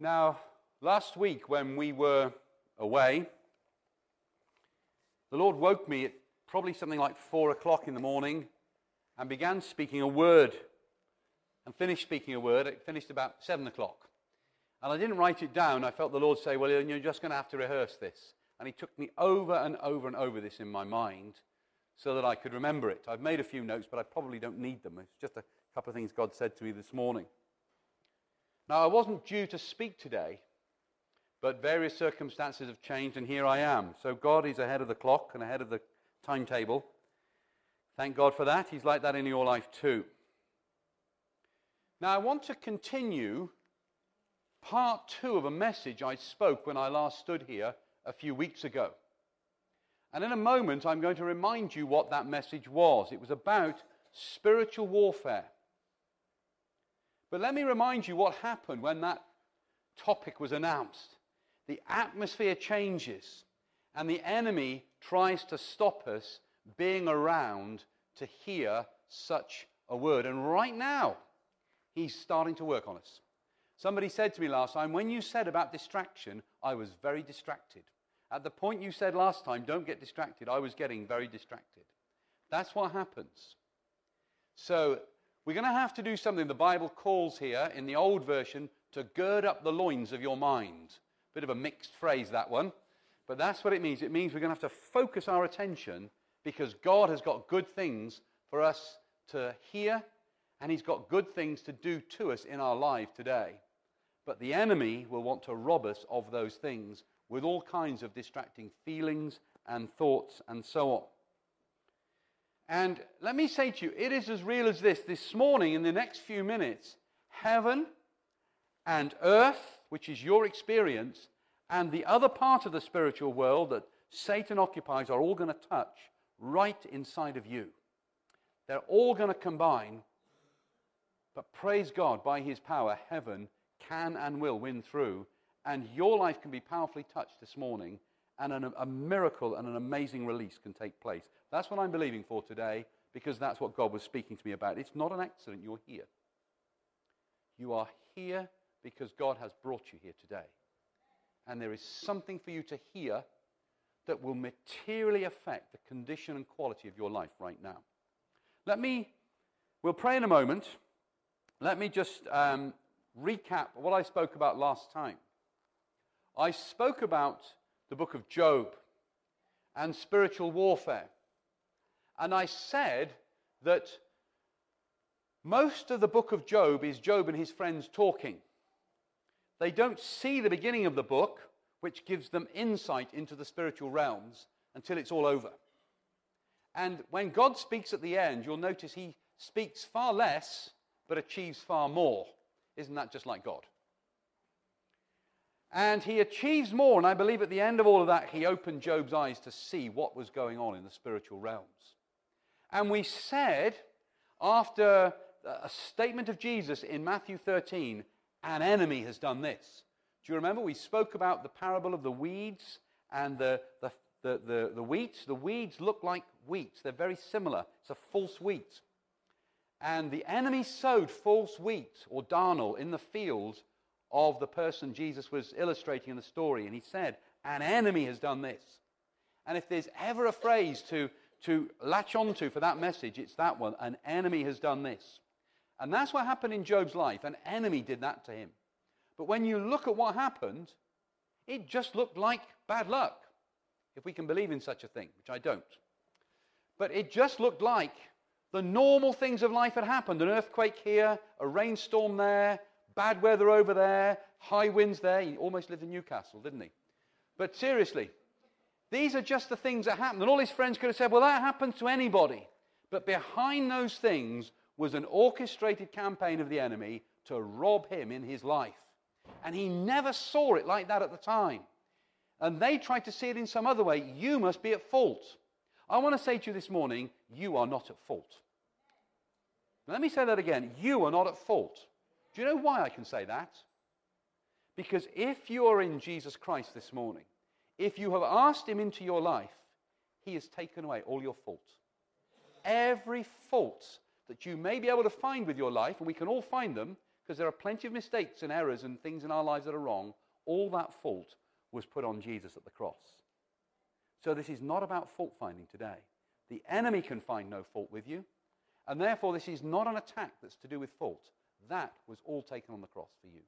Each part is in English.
Now, last week when we were away, the Lord woke me at probably something like four o'clock in the morning and began speaking a word and finished speaking a word. It finished about seven o'clock. And I didn't write it down. I felt the Lord say, Well, you're just going to have to rehearse this. And He took me over and over and over this in my mind so that I could remember it. I've made a few notes, but I probably don't need them. It's just a couple of things God said to me this morning. Now, I wasn't due to speak today, but various circumstances have changed, and here I am. So God is ahead of the clock and ahead of the timetable. Thank God for that. He's like that in your life too. Now, I want to continue part two of a message I spoke when I last stood here a few weeks ago. And in a moment, I'm going to remind you what that message was. It was about spiritual warfare. But let me remind you what happened when that topic was announced. The atmosphere changes, and the enemy tries to stop us being around to hear such a word. And right now, he's starting to work on us. Somebody said to me last time, when you said about distraction, I was very distracted. At the point you said last time, don't get distracted, I was getting very distracted. That's what happens. So, we're going to have to do something the Bible calls here in the old version to gird up the loins of your mind. Bit of a mixed phrase, that one. But that's what it means. It means we're going to have to focus our attention because God has got good things for us to hear and He's got good things to do to us in our life today. But the enemy will want to rob us of those things with all kinds of distracting feelings and thoughts and so on. And let me say to you, it is as real as this. This morning, in the next few minutes, heaven and earth, which is your experience, and the other part of the spiritual world that Satan occupies are all going to touch right inside of you. They're all going to combine. But praise God, by his power, heaven can and will win through. And your life can be powerfully touched this morning, and an, a miracle and an amazing release can take place. That's what I'm believing for today, because that's what God was speaking to me about. It's not an accident you're here. You are here because God has brought you here today. And there is something for you to hear that will materially affect the condition and quality of your life right now. Let me, we'll pray in a moment. Let me just um, recap what I spoke about last time. I spoke about the book of Job and spiritual warfare. And I said that most of the book of Job is Job and his friends talking. They don't see the beginning of the book, which gives them insight into the spiritual realms, until it's all over. And when God speaks at the end, you'll notice he speaks far less, but achieves far more. Isn't that just like God? And he achieves more, and I believe at the end of all of that, he opened Job's eyes to see what was going on in the spiritual realms. And we said, after a statement of Jesus in Matthew 13, an enemy has done this. Do you remember? We spoke about the parable of the weeds and the, the, the, the, the wheat. The weeds look like wheat, they're very similar. It's a false wheat. And the enemy sowed false wheat or darnel in the field of the person Jesus was illustrating in the story. And he said, An enemy has done this. And if there's ever a phrase to, to latch onto for that message, it's that one. An enemy has done this. And that's what happened in Job's life. An enemy did that to him. But when you look at what happened, it just looked like bad luck, if we can believe in such a thing, which I don't. But it just looked like the normal things of life had happened an earthquake here, a rainstorm there, bad weather over there, high winds there. He almost lived in Newcastle, didn't he? But seriously, these are just the things that happened. And all his friends could have said, well, that happens to anybody. But behind those things was an orchestrated campaign of the enemy to rob him in his life. And he never saw it like that at the time. And they tried to see it in some other way. You must be at fault. I want to say to you this morning, you are not at fault. Let me say that again. You are not at fault. Do you know why I can say that? Because if you are in Jesus Christ this morning, if you have asked Him into your life, He has taken away all your fault. Every fault that you may be able to find with your life, and we can all find them, because there are plenty of mistakes and errors and things in our lives that are wrong, all that fault was put on Jesus at the cross. So this is not about fault finding today. The enemy can find no fault with you, and therefore this is not an attack that's to do with fault. That was all taken on the cross for you.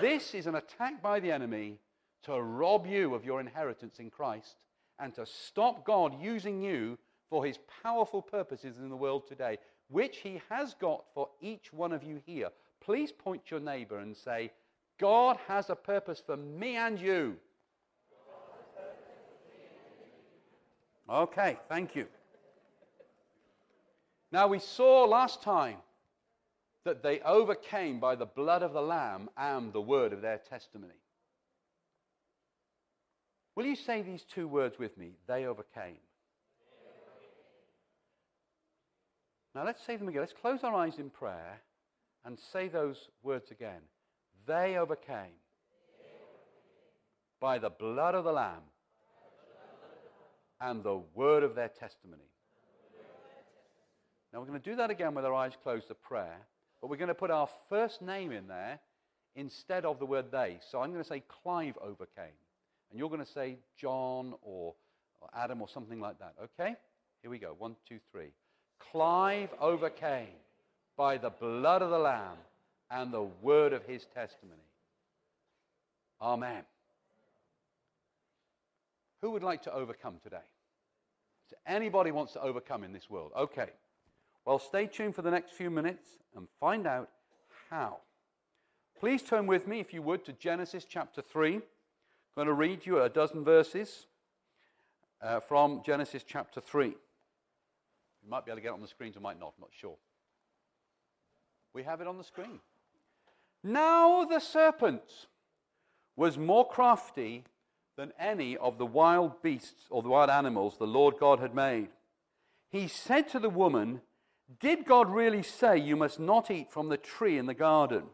This is an attack by the enemy to rob you of your inheritance in Christ and to stop God using you for his powerful purposes in the world today, which he has got for each one of you here. Please point your neighbor and say, God has a purpose for me and you. Okay, thank you. Now, we saw last time that they overcame by the blood of the Lamb and the word of their testimony. Will you say these two words with me? They overcame. Now let's say them again. Let's close our eyes in prayer and say those words again. They overcame by the blood of the Lamb and the word of their testimony. Now we're going to do that again with our eyes closed to prayer, but we're going to put our first name in there instead of the word they. So I'm going to say Clive overcame. And you're going to say John or, or Adam or something like that. Okay? Here we go. One, two, three. Clive overcame by the blood of the Lamb and the word of his testimony. Amen. Who would like to overcome today? So anybody wants to overcome in this world? Okay. Well, stay tuned for the next few minutes and find out how. Please turn with me, if you would, to Genesis chapter 3. I'm going to read you a dozen verses uh, from Genesis chapter 3. You might be able to get it on the screen, or might not, I'm not sure. We have it on the screen. Now the serpent was more crafty than any of the wild beasts or the wild animals the Lord God had made. He said to the woman, Did God really say you must not eat from the tree in the garden?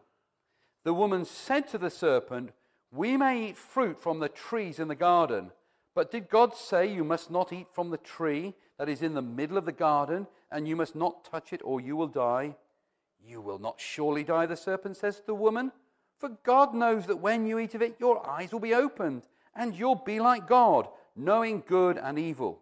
The woman said to the serpent, we may eat fruit from the trees in the garden, but did God say you must not eat from the tree that is in the middle of the garden, and you must not touch it, or you will die? You will not surely die, the serpent says to the woman. For God knows that when you eat of it, your eyes will be opened, and you'll be like God, knowing good and evil.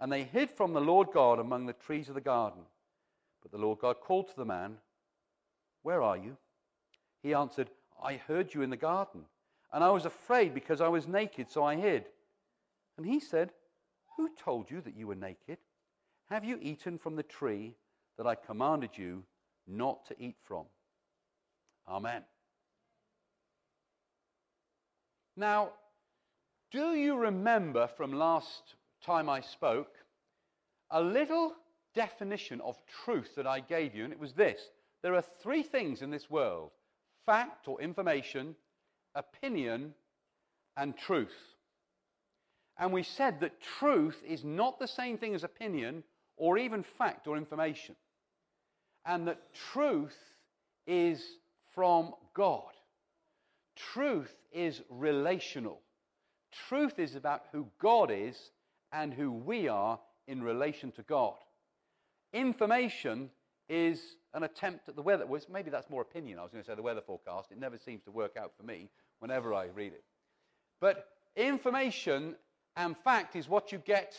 And they hid from the Lord God among the trees of the garden. But the Lord God called to the man, Where are you? He answered, I heard you in the garden and I was afraid because I was naked, so I hid. And he said, Who told you that you were naked? Have you eaten from the tree that I commanded you not to eat from? Amen. Now, do you remember from last time I spoke a little definition of truth that I gave you? And it was this there are three things in this world fact or information opinion, and truth. And we said that truth is not the same thing as opinion or even fact or information. And that truth is from God. Truth is relational. Truth is about who God is and who we are in relation to God. Information is an attempt at the weather. Well, maybe that's more opinion. I was going to say the weather forecast. It never seems to work out for me whenever I read it. But information and fact is what you get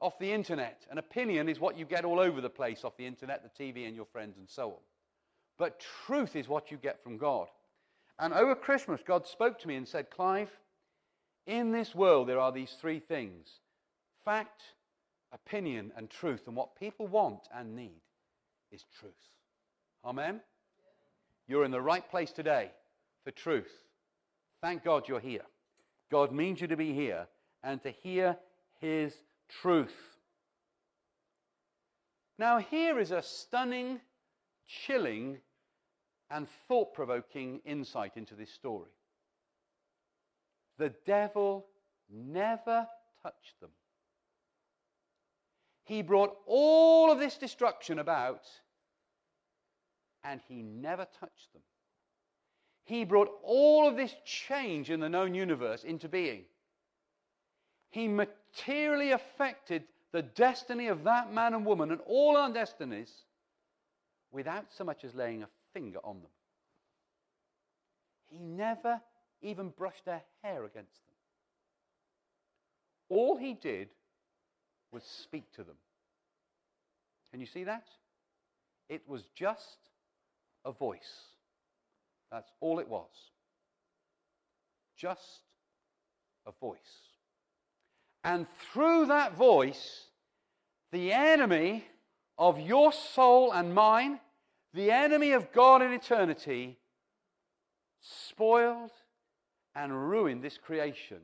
off the internet. An opinion is what you get all over the place off the internet, the TV, and your friends, and so on. But truth is what you get from God. And over Christmas, God spoke to me and said, Clive, in this world there are these three things fact, opinion, and truth. And what people want and need is truth. Amen? You're in the right place today for truth. Thank God you're here. God means you to be here and to hear His truth. Now, here is a stunning, chilling, and thought provoking insight into this story. The devil never touched them. He brought all of this destruction about, and he never touched them. He brought all of this change in the known universe into being. He materially affected the destiny of that man and woman and all our destinies without so much as laying a finger on them. He never even brushed their hair against them. All he did was speak to them. Can you see that? It was just a voice. That's all it was. Just a voice. And through that voice, the enemy of your soul and mine, the enemy of God in eternity, spoiled and ruined this creation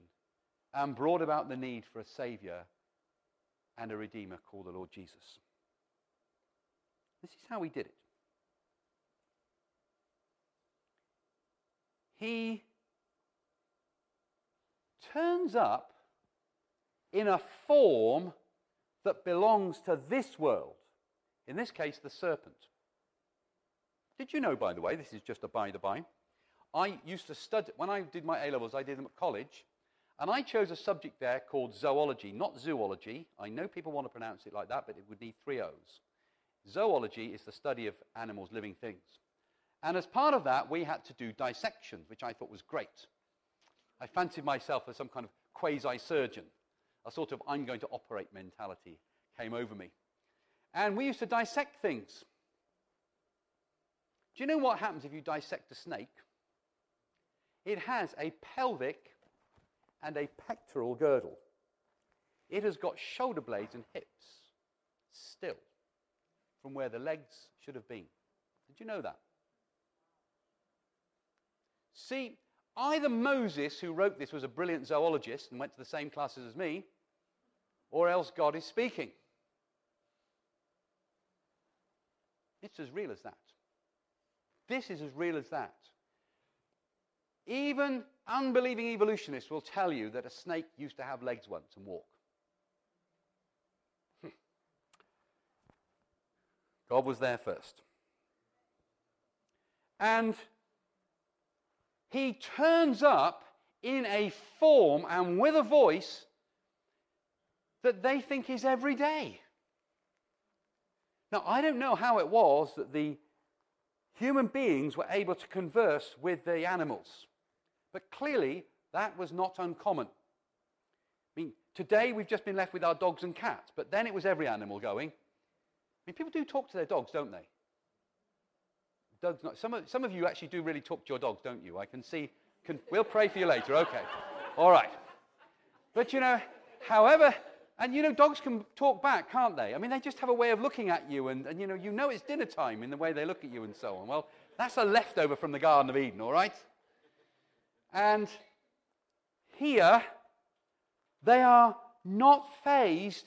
and brought about the need for a Savior and a Redeemer called the Lord Jesus. This is how he did it. He turns up in a form that belongs to this world. In this case, the serpent. Did you know, by the way, this is just a by the by, I used to study, when I did my A levels, I did them at college, and I chose a subject there called zoology, not zoology. I know people want to pronounce it like that, but it would need three O's. Zoology is the study of animals, living things. And as part of that, we had to do dissections, which I thought was great. I fancied myself as some kind of quasi surgeon. A sort of I'm going to operate mentality came over me. And we used to dissect things. Do you know what happens if you dissect a snake? It has a pelvic and a pectoral girdle. It has got shoulder blades and hips still from where the legs should have been. Did you know that? See, either Moses, who wrote this, was a brilliant zoologist and went to the same classes as me, or else God is speaking. It's as real as that. This is as real as that. Even unbelieving evolutionists will tell you that a snake used to have legs once and walk. Hmm. God was there first. And he turns up in a form and with a voice that they think is every day. Now, I don't know how it was that the human beings were able to converse with the animals. But clearly, that was not uncommon. I mean, today we've just been left with our dogs and cats, but then it was every animal going. I mean, people do talk to their dogs, don't they? Dogs not, some, of, some of you actually do really talk to your dogs, don't you? I can see. Can, we'll pray for you later. Okay. All right. But you know, however, and you know, dogs can talk back, can't they? I mean, they just have a way of looking at you, and, and you know, you know it's dinner time in the way they look at you and so on. Well, that's a leftover from the Garden of Eden, all right? And here, they are not fazed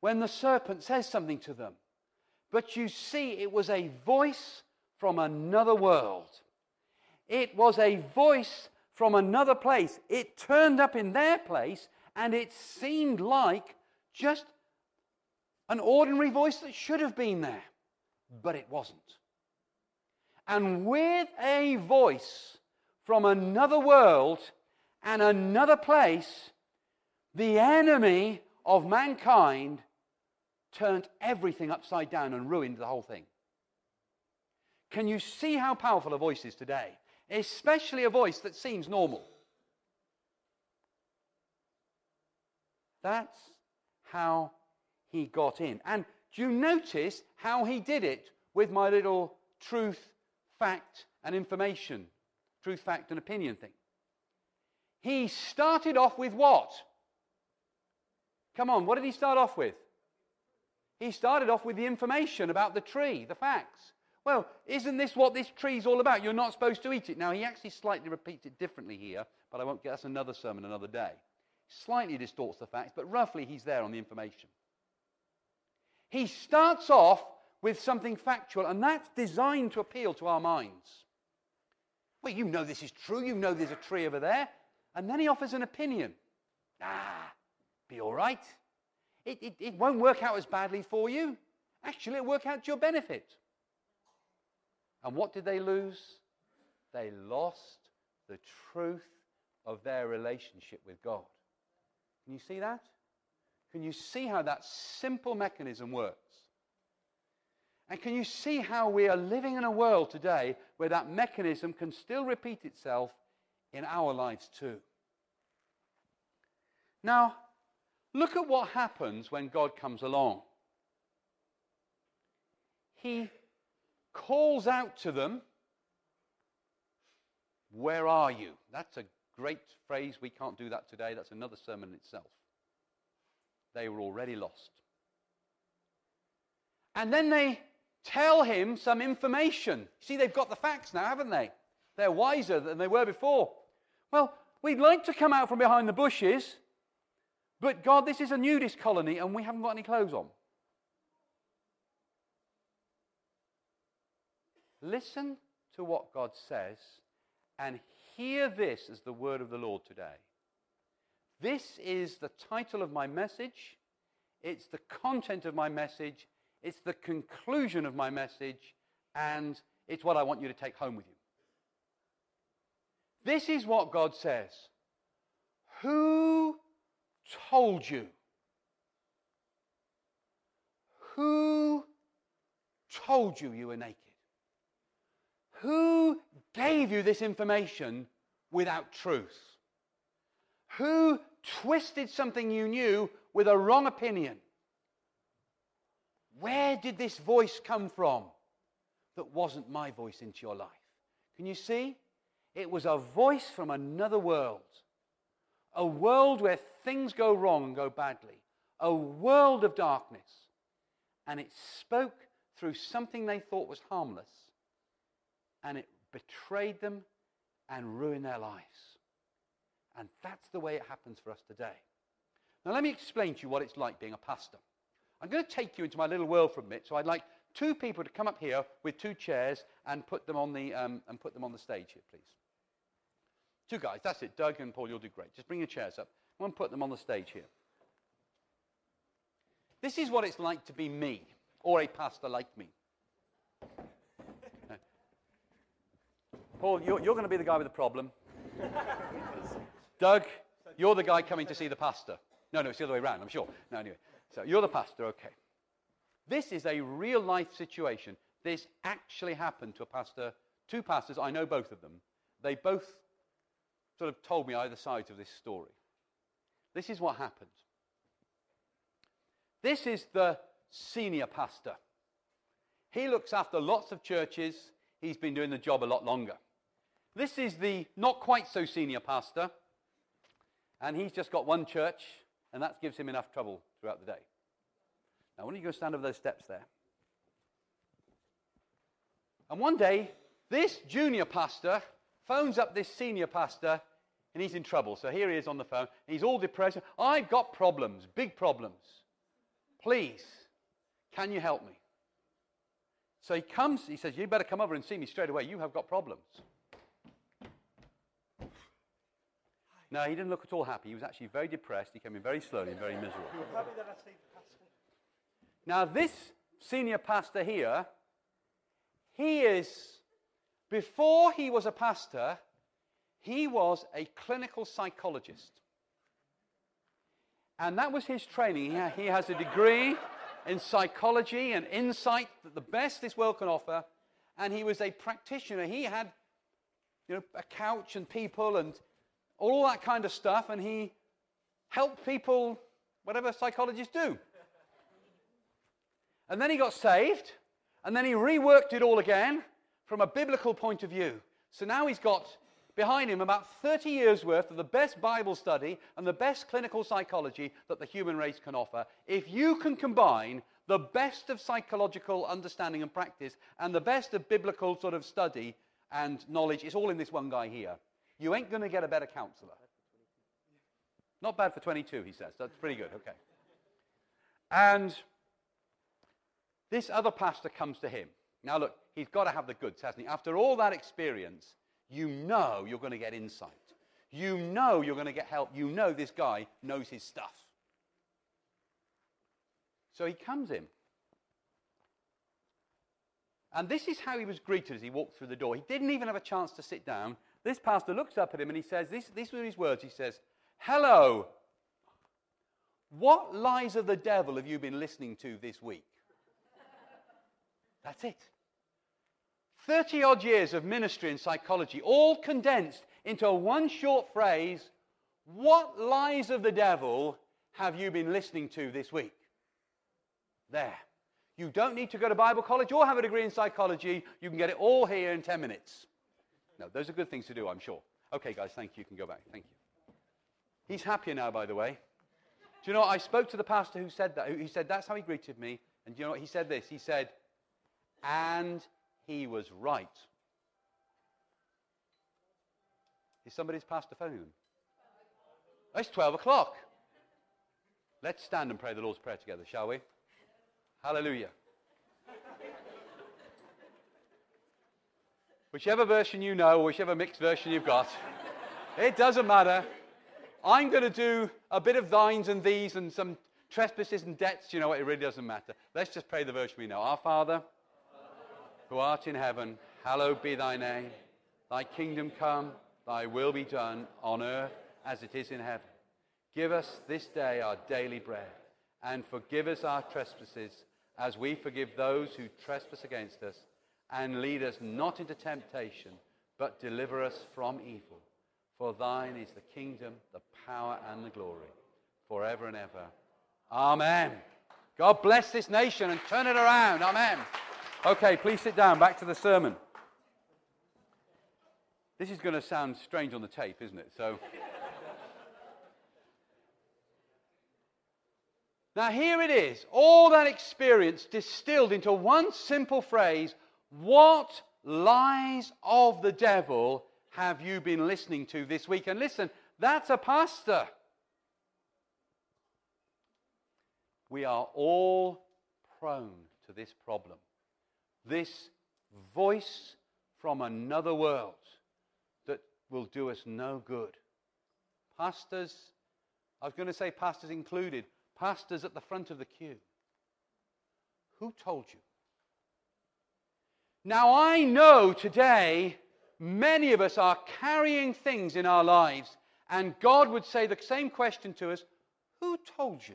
when the serpent says something to them. But you see, it was a voice from another world. It was a voice from another place. It turned up in their place, and it seemed like just an ordinary voice that should have been there, but it wasn't. And with a voice from another world and another place, the enemy of mankind turned everything upside down and ruined the whole thing. Can you see how powerful a voice is today? Especially a voice that seems normal. That's how he got in. And do you notice how he did it with my little truth, fact, and information truth, fact, and opinion thing. He started off with what? Come on, what did he start off with? He started off with the information about the tree, the facts. Well, isn't this what this tree's all about? You're not supposed to eat it. Now, he actually slightly repeats it differently here, but I won't get us another sermon another day. Slightly distorts the facts, but roughly he's there on the information. He starts off with something factual, and that's designed to appeal to our minds. Well, you know this is true. You know there's a tree over there. And then he offers an opinion. Ah, be all right. It, it, it won't work out as badly for you. Actually, it'll work out to your benefit. And what did they lose? They lost the truth of their relationship with God. Can you see that? Can you see how that simple mechanism works? And can you see how we are living in a world today where that mechanism can still repeat itself in our lives too? Now, look at what happens when God comes along. He calls out to them, Where are you? That's a great phrase. We can't do that today. That's another sermon in itself. They were already lost. And then they tell him some information. See, they've got the facts now, haven't they? They're wiser than they were before. Well, we'd like to come out from behind the bushes, but God, this is a nudist colony and we haven't got any clothes on. Listen to what God says and hear this as the word of the Lord today. This is the title of my message. It's the content of my message. It's the conclusion of my message. And it's what I want you to take home with you. This is what God says. Who told you? Who told you you were naked? Who gave you this information without truth? Who twisted something you knew with a wrong opinion? Where did this voice come from that wasn't my voice into your life? Can you see? It was a voice from another world. A world where things go wrong and go badly. A world of darkness. And it spoke through something they thought was harmless. And it betrayed them and ruined their lives. And that's the way it happens for us today. Now, let me explain to you what it's like being a pastor. I'm going to take you into my little world for a minute. So I'd like two people to come up here with two chairs and put them on the, um, and put them on the stage here, please. Two guys, that's it. Doug and Paul, you'll do great. Just bring your chairs up. And put them on the stage here. This is what it's like to be me, or a pastor like me. Paul, you're, you're going to be the guy with the problem. Doug, you're the guy coming to see the pastor. No, no, it's the other way around, I'm sure. No, anyway. So you're the pastor, okay. This is a real life situation. This actually happened to a pastor, two pastors, I know both of them. They both sort of told me either sides of this story. This is what happened. This is the senior pastor. He looks after lots of churches. He's been doing the job a lot longer. This is the not quite so senior pastor, and he's just got one church, and that gives him enough trouble throughout the day. Now, when you to stand over those steps there? And one day, this junior pastor phones up this senior pastor, and he's in trouble. So here he is on the phone. He's all depressed. I've got problems, big problems. Please, can you help me? So he comes, he says, You better come over and see me straight away. You have got problems. No, he didn't look at all happy. He was actually very depressed. He came in very slowly and very miserable. Now, this senior pastor here, he is, before he was a pastor, he was a clinical psychologist. And that was his training. He has a degree in psychology and insight that the best this world can offer. And he was a practitioner. He had you know, a couch and people and all that kind of stuff, and he helped people, whatever psychologists do. And then he got saved, and then he reworked it all again from a biblical point of view. So now he's got behind him about 30 years worth of the best Bible study and the best clinical psychology that the human race can offer. If you can combine the best of psychological understanding and practice and the best of biblical sort of study and knowledge, it's all in this one guy here. You ain't going to get a better counselor. Not bad for 22, he says. That's pretty good. Okay. And this other pastor comes to him. Now, look, he's got to have the goods, hasn't he? After all that experience, you know you're going to get insight. You know you're going to get help. You know this guy knows his stuff. So he comes in. And this is how he was greeted as he walked through the door. He didn't even have a chance to sit down. This pastor looks up at him and he says, this, these were his words. He says, Hello, what lies of the devil have you been listening to this week? That's it. 30 odd years of ministry and psychology, all condensed into one short phrase What lies of the devil have you been listening to this week? There. You don't need to go to Bible college or have a degree in psychology. You can get it all here in 10 minutes. No, those are good things to do, I'm sure. Okay, guys, thank you. You can go back. Thank you. He's happier now, by the way. Do you know what? I spoke to the pastor who said that. He said, That's how he greeted me. And do you know what? He said this. He said, And he was right. Is somebody's pastor phoning them? It's 12 o'clock. Let's stand and pray the Lord's Prayer together, shall we? Hallelujah. Whichever version you know, whichever mixed version you've got, it doesn't matter. I'm going to do a bit of thines and these and some trespasses and debts. You know what? It really doesn't matter. Let's just pray the version we know. Our Father, who art in heaven, hallowed be thy name. Thy kingdom come, thy will be done on earth as it is in heaven. Give us this day our daily bread, and forgive us our trespasses as we forgive those who trespass against us. And lead us not into temptation, but deliver us from evil. For thine is the kingdom, the power, and the glory, forever and ever. Amen. God bless this nation and turn it around. Amen. Okay, please sit down. Back to the sermon. This is going to sound strange on the tape, isn't it? So. Now, here it is. All that experience distilled into one simple phrase What lies of the devil have you been listening to this week? And listen, that's a pastor. We are all prone to this problem. This voice from another world that will do us no good. Pastors, I was going to say pastors included, pastors at the front of the queue. Who told you? Now, I know today many of us are carrying things in our lives, and God would say the same question to us Who told you?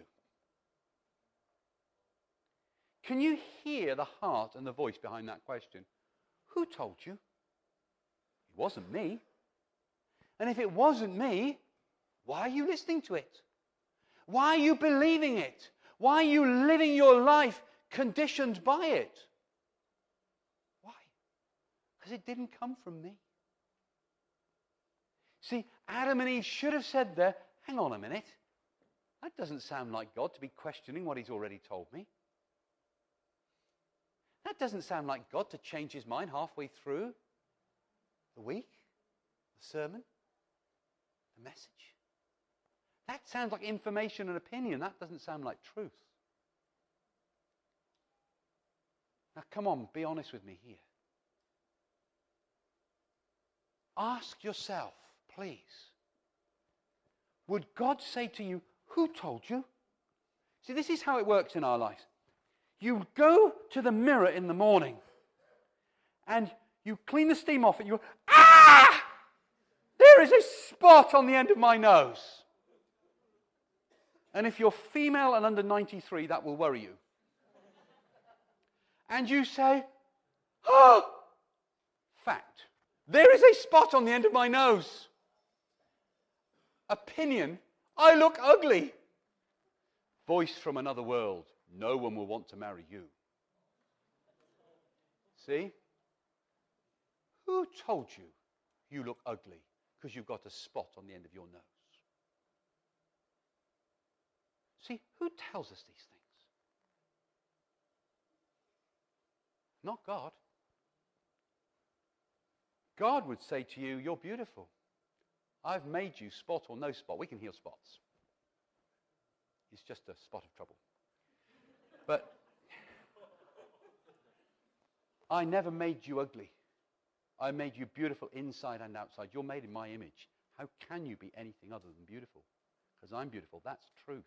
Can you hear the heart and the voice behind that question? Who told you? It wasn't me. And if it wasn't me, why are you listening to it? Why are you believing it? Why are you living your life conditioned by it? Because it didn't come from me. See, Adam and Eve should have said there, hang on a minute. That doesn't sound like God to be questioning what he's already told me. That doesn't sound like God to change his mind halfway through the week, the sermon, the message. That sounds like information and opinion. That doesn't sound like truth. Now, come on, be honest with me here. Ask yourself, please. Would God say to you, Who told you? See, this is how it works in our lives. You go to the mirror in the morning and you clean the steam off and you go, Ah! There is a spot on the end of my nose. And if you're female and under 93, that will worry you. And you say, Oh, fact. There is a spot on the end of my nose. Opinion, I look ugly. Voice from another world, no one will want to marry you. See? Who told you you look ugly because you've got a spot on the end of your nose? See, who tells us these things? Not God. God would say to you, You're beautiful. I've made you spot or no spot. We can heal spots. It's just a spot of trouble. But I never made you ugly. I made you beautiful inside and outside. You're made in my image. How can you be anything other than beautiful? Because I'm beautiful. That's truth.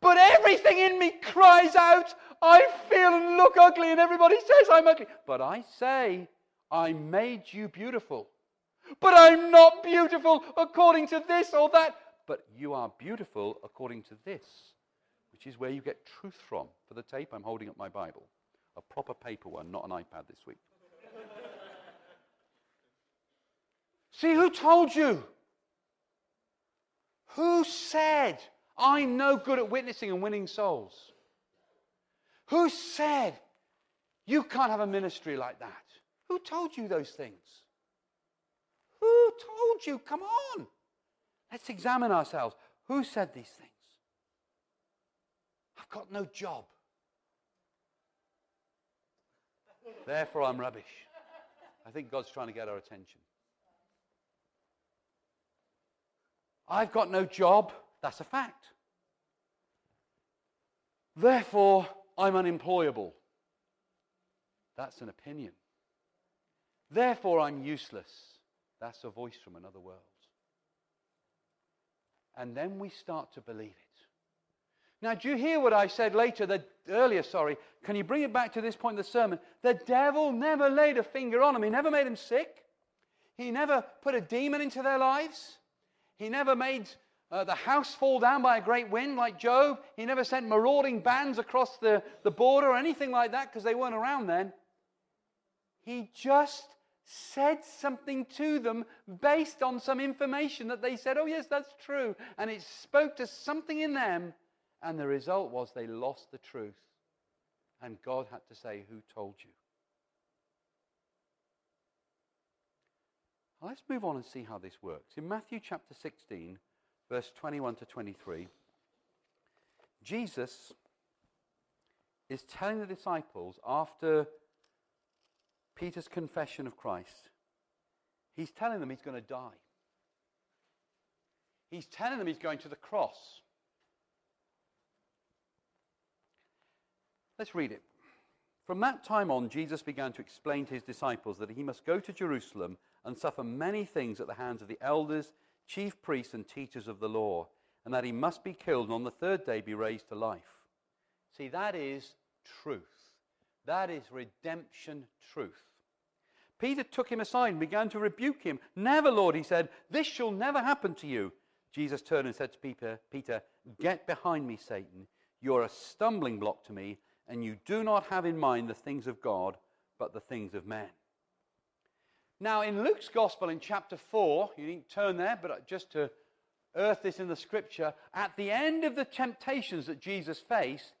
But everything in me cries out, I feel and look ugly, and everybody says I'm ugly. But I say, I made you beautiful. But I'm not beautiful according to this or that. But you are beautiful according to this, which is where you get truth from. For the tape, I'm holding up my Bible, a proper paper one, not an iPad this week. See, who told you? Who said, I'm no good at witnessing and winning souls? Who said, you can't have a ministry like that? Who told you those things? Who told you? Come on. Let's examine ourselves. Who said these things? I've got no job. Therefore, I'm rubbish. I think God's trying to get our attention. I've got no job. That's a fact. Therefore, I'm unemployable. That's an opinion. Therefore, I'm useless. That's a voice from another world. And then we start to believe it. Now, do you hear what I said later, the, earlier, sorry? Can you bring it back to this point in the sermon? The devil never laid a finger on them. He never made them sick. He never put a demon into their lives. He never made uh, the house fall down by a great wind like Job. He never sent marauding bands across the, the border or anything like that because they weren't around then. He just said something to them based on some information that they said, oh, yes, that's true. And it spoke to something in them. And the result was they lost the truth. And God had to say, Who told you? let's move on and see how this works. In Matthew chapter 16, verse 21 to 23, Jesus is telling the disciples after Peter's confession of Christ, he's telling them he's going to die. He's telling them he's going to the cross. Let's read it. From that time on, Jesus began to explain to his disciples that he must go to Jerusalem and suffer many things at the hands of the elders, chief priests, and teachers of the law, and that he must be killed and on the third day be raised to life. See, that is truth. That is redemption truth. Peter took him aside and began to rebuke him. Never, Lord, he said, this shall never happen to you. Jesus turned and said to Peter, Peter, get behind me, Satan. You're a stumbling block to me, and you do not have in mind the things of God, but the things of men. Now, in Luke's Gospel in chapter 4, you needn't turn there, but just to earth this in the scripture, at the end of the temptations that Jesus faced,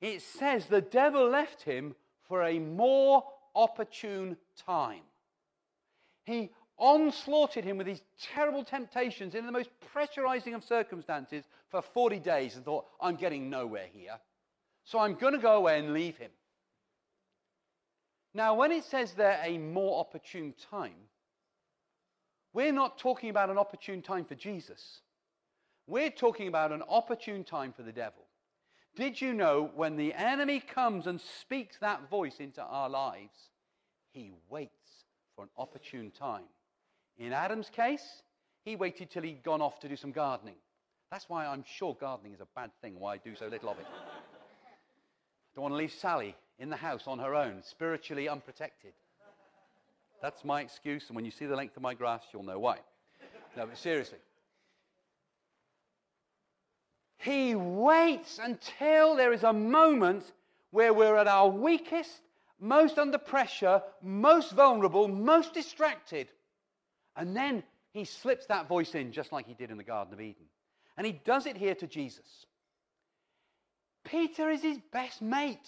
it says the devil left him for a more opportune time. He onslaughted him with these terrible temptations in the most pressurizing of circumstances for 40 days and thought, I'm getting nowhere here. So I'm going to go away and leave him. Now, when it says there a more opportune time, we're not talking about an opportune time for Jesus. We're talking about an opportune time for the devil. Did you know when the enemy comes and speaks that voice into our lives, he waits for an opportune time? In Adam's case, he waited till he'd gone off to do some gardening. That's why I'm sure gardening is a bad thing, why I do so little of it. I Don't want to leave Sally in the house on her own, spiritually unprotected. That's my excuse, and when you see the length of my grass, you'll know why. No, but seriously. He waits until there is a moment where we're at our weakest, most under pressure, most vulnerable, most distracted. And then he slips that voice in, just like he did in the Garden of Eden. And he does it here to Jesus. Peter is his best mate.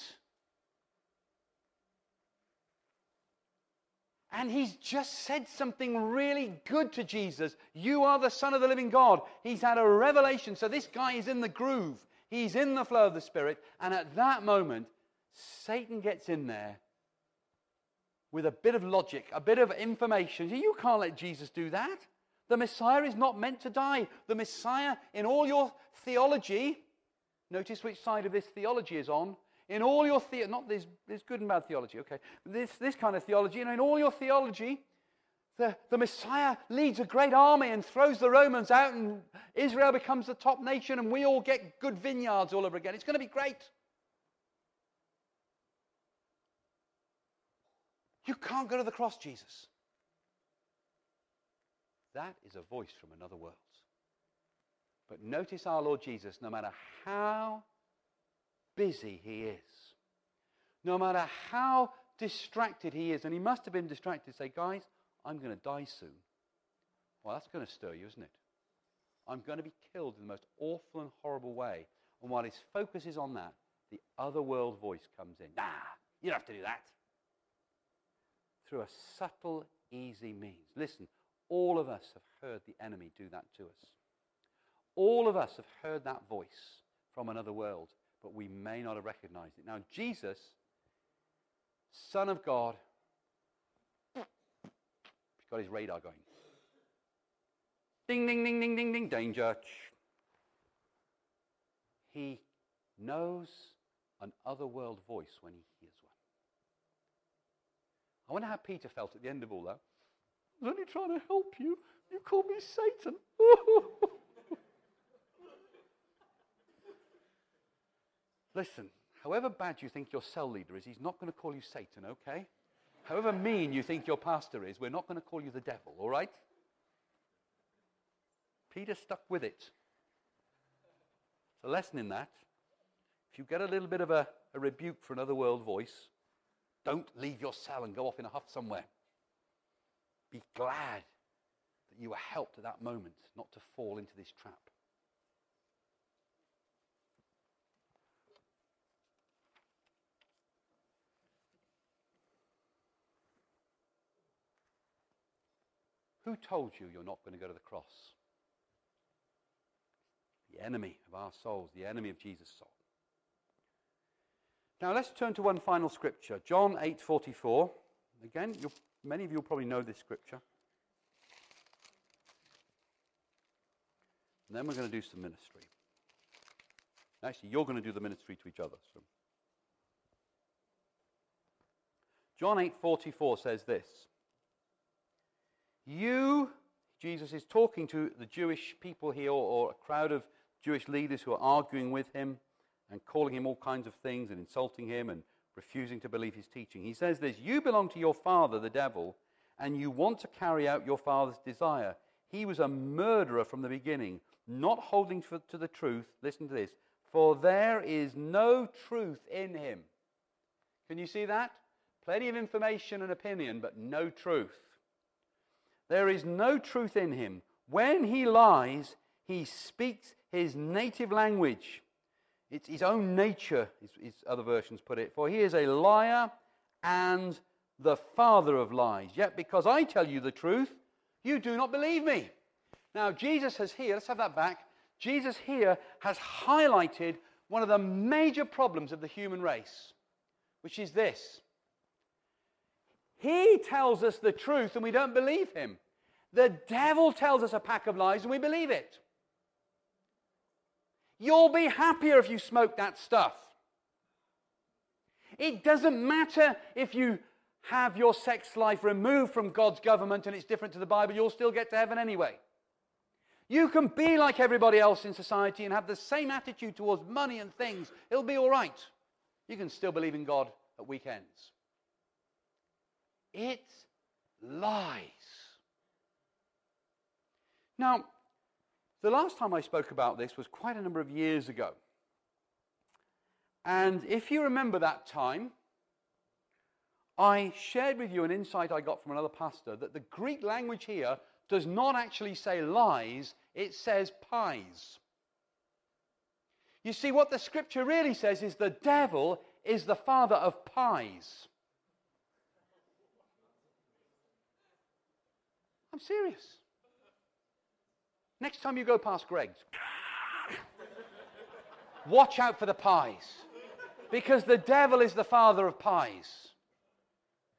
And he's just said something really good to Jesus. You are the Son of the living God. He's had a revelation. So this guy is in the groove, he's in the flow of the Spirit. And at that moment, Satan gets in there with a bit of logic, a bit of information. You can't let Jesus do that. The Messiah is not meant to die. The Messiah, in all your theology, notice which side of this theology is on. In all your the- not this, this good and bad theology, okay, this, this kind of theology, you know, in all your theology, the, the Messiah leads a great army and throws the Romans out, and Israel becomes the top nation, and we all get good vineyards all over again. It's going to be great. You can't go to the cross, Jesus. That is a voice from another world. But notice our Lord Jesus, no matter how busy he is, no matter how distracted he is, and he must have been distracted, say, guys, I'm going to die soon. Well, that's going to stir you, isn't it? I'm going to be killed in the most awful and horrible way. And while his focus is on that, the other world voice comes in. Nah, you don't have to do that. Through a subtle, easy means. Listen, all of us have heard the enemy do that to us. All of us have heard that voice from another world, but we may not have recognized it. Now, Jesus, Son of God, got his radar going. Ding, ding, ding, ding, ding, ding, danger. He knows an otherworld voice when he hears one. I wonder how Peter felt at the end of all that. I was only trying to help you. You called me Satan. Listen, however bad you think your cell leader is, he's not going to call you Satan, okay? However mean you think your pastor is, we're not going to call you the devil, all right? Peter stuck with it. It's a lesson in that. If you get a little bit of a, a rebuke for another world voice, don't leave your cell and go off in a huff somewhere. Be glad that you were helped at that moment not to fall into this trap. Who told you you're not going to go to the cross? The enemy of our souls, the enemy of Jesus' soul. Now let's turn to one final scripture, John 8:44. Again, many of you probably know this scripture. And then we're going to do some ministry. Actually, you're going to do the ministry to each other. So. John 8:44 says this. You, Jesus is talking to the Jewish people here, or, a crowd of Jewish leaders who are arguing with him and calling him all kinds of things and insulting him and refusing to believe his teaching. He says this You belong to your father, the devil, and you want to carry out your father's desire. He was a murderer from the beginning, not holding to the truth. Listen to this. For there is no truth in him. Can you see that? Plenty of information and opinion, but no truth. There is no truth in him. When he lies, he speaks his native language. It's his own nature, as other versions put it. For he is a liar and the father of lies. Yet because I tell you the truth, you do not believe me. Now, Jesus has here, let's have that back. Jesus here has highlighted one of the major problems of the human race, which is this. He tells us the truth and we don't believe him. The devil tells us a pack of lies and we believe it. You'll be happier if you smoke that stuff. It doesn't matter if you have your sex life removed from God's government and it's different to the Bible, you'll still get to heaven anyway. You can be like everybody else in society and have the same attitude towards money and things. It'll be all right. You can still believe in God at weekends. It's lies. Now, the last time I spoke about this was quite a number of years ago. And if you remember that time, I shared with you an insight I got from another pastor that the Greek language here does not actually say lies, it says pies. You see, what the scripture really says is the devil is the father of pies. I'm serious. Next time you go past Greggs, watch out for the pies. Because the devil is the father of pies.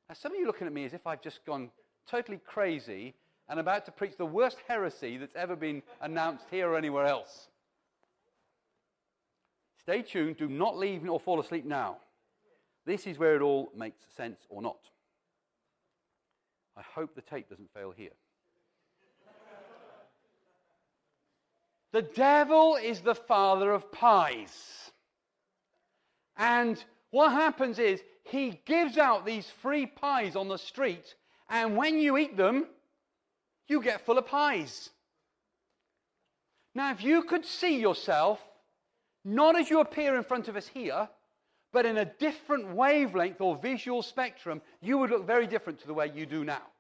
Now, some of you looking at me as if I've just gone totally crazy and about to preach the worst heresy that's ever been announced here or anywhere else. Stay tuned. Do not leave or fall asleep now. This is where it all makes sense or not. I hope the tape doesn't fail here. the devil is the father of pies. And what happens is he gives out these free pies on the street, and when you eat them, you get full of pies. Now, if you could see yourself, not as you appear in front of us here, but in a different wavelength or visual spectrum, you would look very different to the way you do now.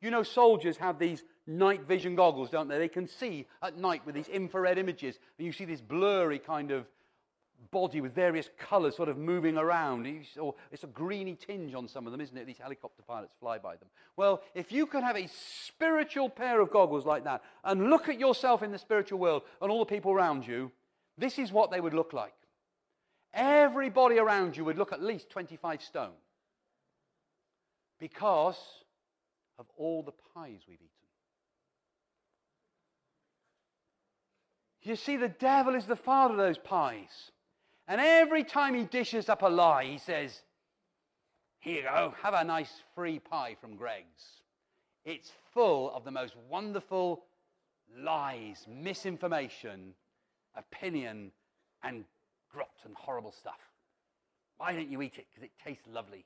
You know, soldiers have these night vision goggles, don't they? They can see at night with these infrared images, and you see this blurry kind of body with various colors sort of moving around. Or it's a greeny tinge on some of them, isn't it? These helicopter pilots fly by them. Well, if you could have a spiritual pair of goggles like that and look at yourself in the spiritual world and all the people around you, this is what they would look like. Everybody around you would look at least 25 stone because of all the pies we've eaten. You see, the devil is the father of those pies. And every time he dishes up a lie, he says, Here you go, have a nice free pie from Greggs. It's full of the most wonderful lies, misinformation, opinion, and grot and horrible stuff. Why don't you eat it? Because it tastes lovely.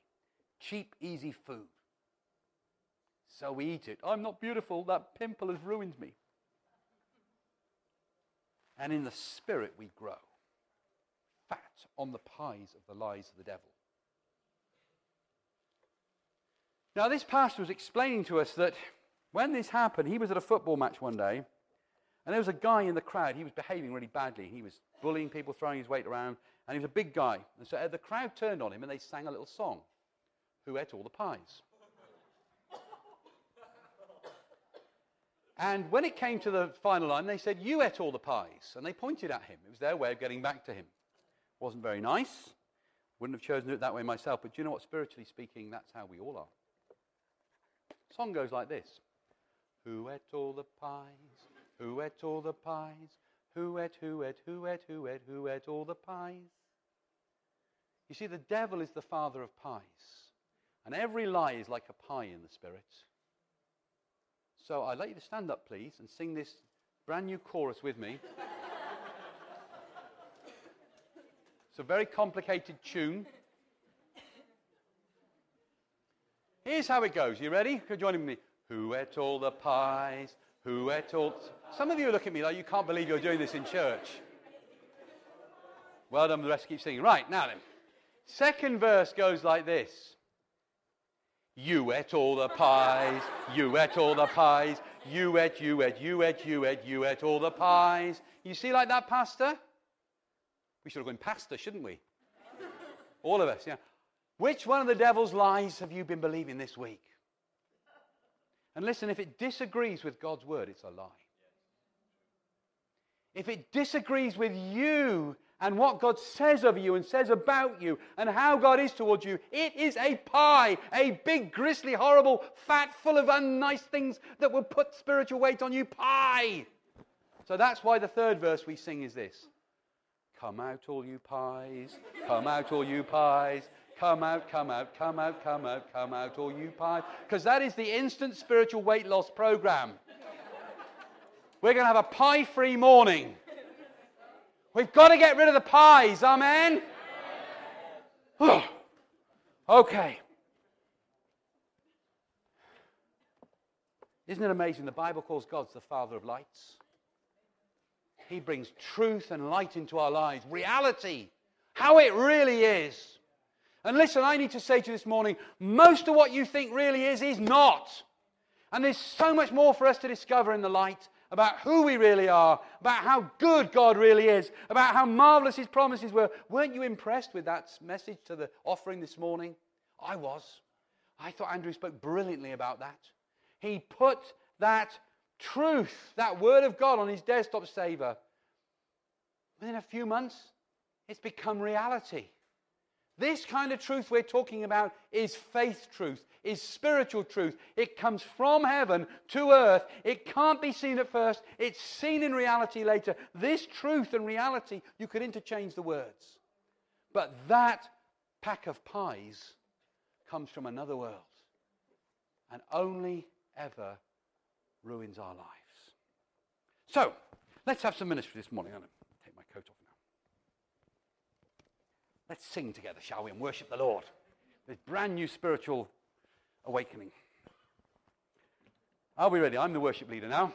Cheap, easy food. So we eat it. I'm not beautiful. That pimple has ruined me. And in the spirit we grow. Fat on the pies of the lies of the devil. Now, this pastor was explaining to us that when this happened, he was at a football match one day, and there was a guy in the crowd. He was behaving really badly. He was bullying people, throwing his weight around, and he was a big guy. And so the crowd turned on him and they sang a little song Who ate all the pies? And when it came to the final line, they said, You ate all the pies. And they pointed at him. It was their way of getting back to him. Wasn't very nice. Wouldn't have chosen it that way myself. But do you know what? Spiritually speaking, that's how we all are. The song goes like this Who ate all the pies? Who ate all the pies? Who ate, who ate, who ate, who ate, who ate all the pies? You see, the devil is the father of pies. And every lie is like a pie in the spirit. So I'd like you to stand up, please, and sing this brand new chorus with me. it's a very complicated tune. Here's how it goes. You ready? Join me? Who ate all the pies? Who ate all. Some of you look at me like you can't believe you're doing this in church. Well done, the rest keep singing. Right, now then. Second verse goes like this You ate all the pies, you ate all the pies, you ate, you ate, you ate, you ate, you ate all the pies. You see, like that, Pastor? We should have gone pastor, shouldn't we? All of us, yeah. Which one of the devil's lies have you been believing this week? And listen, if it disagrees with God's word, it's a lie. If it disagrees with you and what God says of you and says about you and how God is towards you, it is a pie, a big, gristly, horrible, fat, full of unnice things that will put spiritual weight on you. Pie. So that's why the third verse we sing is this Come out, all you pies. Come out, all you pies. Come out, come out, come out, come out, come out, all you pies. Because that is the instant spiritual weight loss program. We're going to have a pie free morning. We've got to get rid of the pies, amen? okay. Isn't it amazing? The Bible calls God the Father of lights. He brings truth and light into our lives, reality, how it really is. And listen, I need to say to you this morning most of what you think really is, is not. And there's so much more for us to discover in the light about who we really are, about how good God really is, about how marvelous His promises were. Weren't you impressed with that message to the offering this morning? I was. I thought Andrew spoke brilliantly about that. He put that truth, that word of God on his desktop saver. Within a few months, it's become reality. This kind of truth we're talking about is faith truth, is spiritual truth. It comes from heaven to earth. It can't be seen at first, it's seen in reality later. This truth and reality, you could interchange the words. But that pack of pies comes from another world and only ever ruins our lives. So, let's have some ministry this morning. I'm going to take my coat off now. Let's sing together, shall we, and worship the Lord. This brand new spiritual awakening. Are we ready? I'm the worship leader now.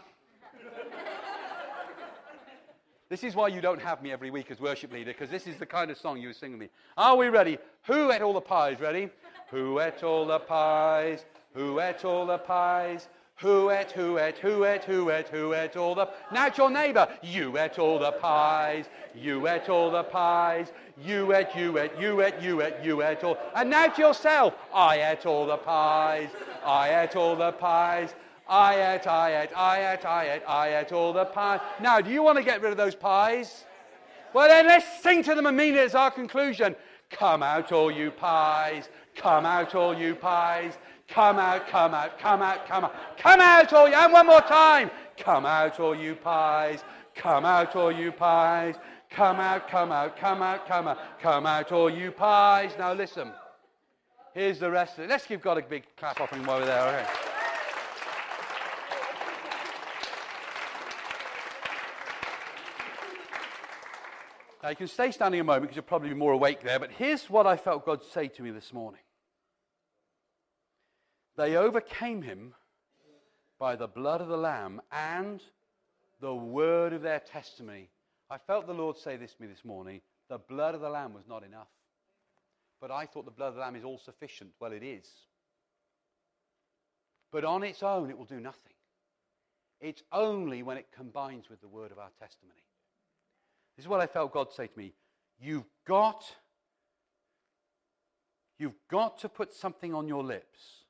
this is why you don't have me every week as worship leader, because this is the kind of song you sing with me. Are we ready? Who ate all the pies? Ready? Who ate all the pies? Who ate all the pies? Who ate, who ate, who ate, who ate, who ate all the... Now it's your neighbor. You ate all the pies. You ate all the pies. You ate, you ate, you ate, you ate, you ate all... And now to yourself. I ate all the pies. I ate all the pies. I ate, I ate, I ate, I ate, I ate all the pies. Now, do you want to get rid of those pies? Well, then let's sing to them and mean it as our conclusion. Come out, all you pies. Come out, all you pies. Come out, come out, come out, come out. Come out, all you. And one more time. Come out, all you pies. Come out, all you pies. Come out, come out, come out, come out. Come out, all you pies. Now listen. Here's the rest of it. Let's give God a big clap offering while we're there. Okay. Now, you can stay standing a moment because you'll probably be more awake there, but here's what I felt God say to me this morning. They overcame him by the blood of the Lamb and the word of their testimony. I felt the Lord say this to me this morning the blood of the Lamb was not enough. But I thought the blood of the Lamb is all sufficient. Well, it is. But on its own, it will do nothing. It's only when it combines with the word of our testimony. This is what I felt God say to me. You've got, you've got to put something on your lips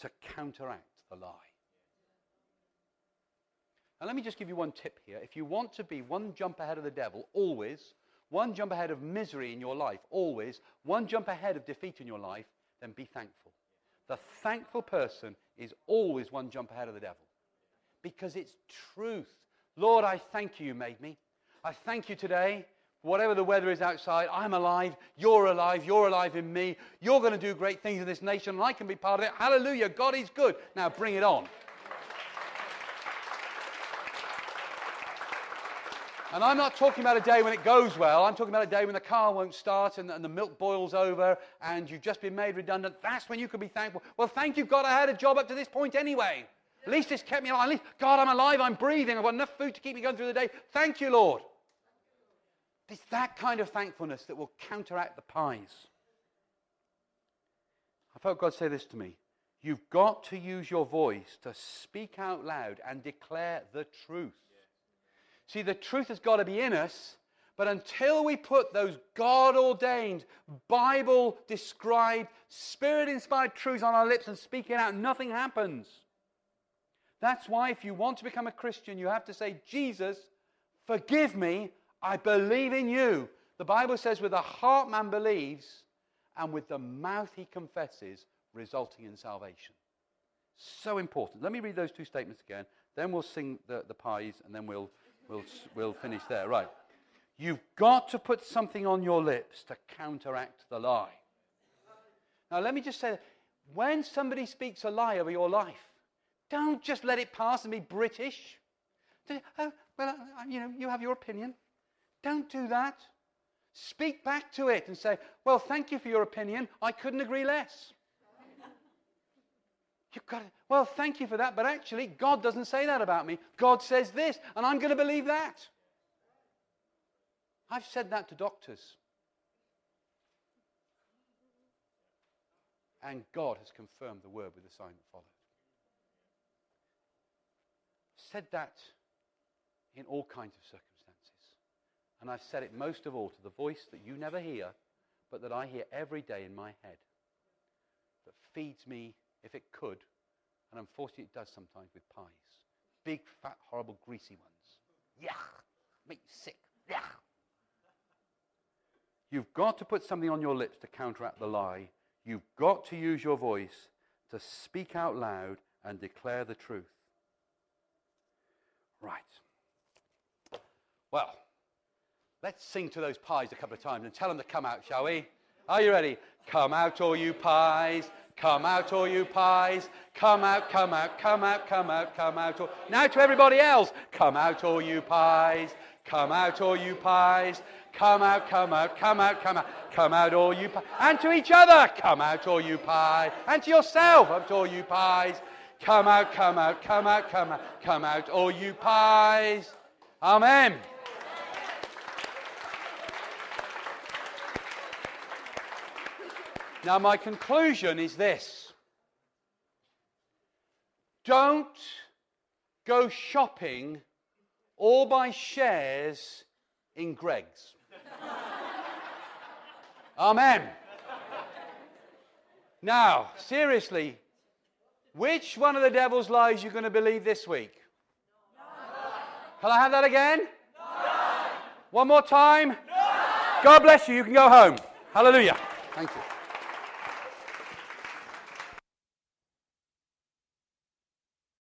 to counteract the lie. And let me just give you one tip here. If you want to be one jump ahead of the devil, always, one jump ahead of misery in your life, always, one jump ahead of defeat in your life, then be thankful. The thankful person is always one jump ahead of the devil because it's truth. Lord, I thank you, you made me. I thank you today Whatever the weather is outside, I'm alive. You're alive. You're alive in me. You're going to do great things in this nation, and I can be part of it. Hallelujah. God is good. Now bring it on. And I'm not talking about a day when it goes well. I'm talking about a day when the car won't start and, and, the milk boils over and you've just been made redundant. That's when you can be thankful. Well, thank you, God, I had a job up to this point anyway. At least it's kept me alive. At least, God, I'm alive. I'm breathing. I've got enough food to keep me going through the day. Thank you, Lord. It's that kind of thankfulness that will counteract the pies. I felt God say this to me. You've got to use your voice to speak out loud and declare the truth. See, the truth has got to be in us, but until we put those God ordained, Bible described, Spirit inspired truths on our lips and speak it out, nothing happens. That's why, if you want to become a Christian, you have to say, Jesus, forgive me, I believe in you. The Bible says, with the heart man believes, and with the mouth he confesses, resulting in salvation. So important. Let me read those two statements again. Then we'll sing the, the pies, and then we'll, we'll, we'll finish there. Right. You've got to put something on your lips to counteract the lie. Now, let me just say when somebody speaks a lie over your life, don't just let it pass and be British. Oh, well, uh, uh, you know, you have your opinion. Don't do that. Speak back to it and say, Well, thank you for your opinion. I couldn't agree less. You've got to, well, thank you for that, but actually, God doesn't say that about me. God says this, and I'm going to believe that. I've said that to doctors. And God has confirmed the word with the sign that followed. Said that in all kinds of circumstances. And I've said it most of all to the voice that you never hear, but that I hear every day in my head, that feeds me if it could, and unfortunately it does sometimes with pies. Big, fat, horrible, greasy ones. Yeah, make you sick. Yeah. You've got to put something on your lips to counteract the lie. You've got to use your voice to speak out loud and declare the truth. Right. Well, let's sing to those pies a couple of times and tell them to come out, shall we? Are you ready? Come out, all you pies. Come out, all you pies. Come out, come out, come out, come out, come out. All... Now to everybody else. Come out, all you pies. Come out, all you pies. Come out, come out, come out, come out. Come out, all you pies. And to each other. Come out, all you pies. And to yourself. Up to all you pies. Come out, come out, come out, come out. Come out, all you pies. Amen. Now, my conclusion is this don't go shopping or buy shares in Greggs. Amen. Now, seriously, which one of the devil's lies are you going to believe this week? Can I have that again? One more time? God bless you. You can go home. Hallelujah. Thank you.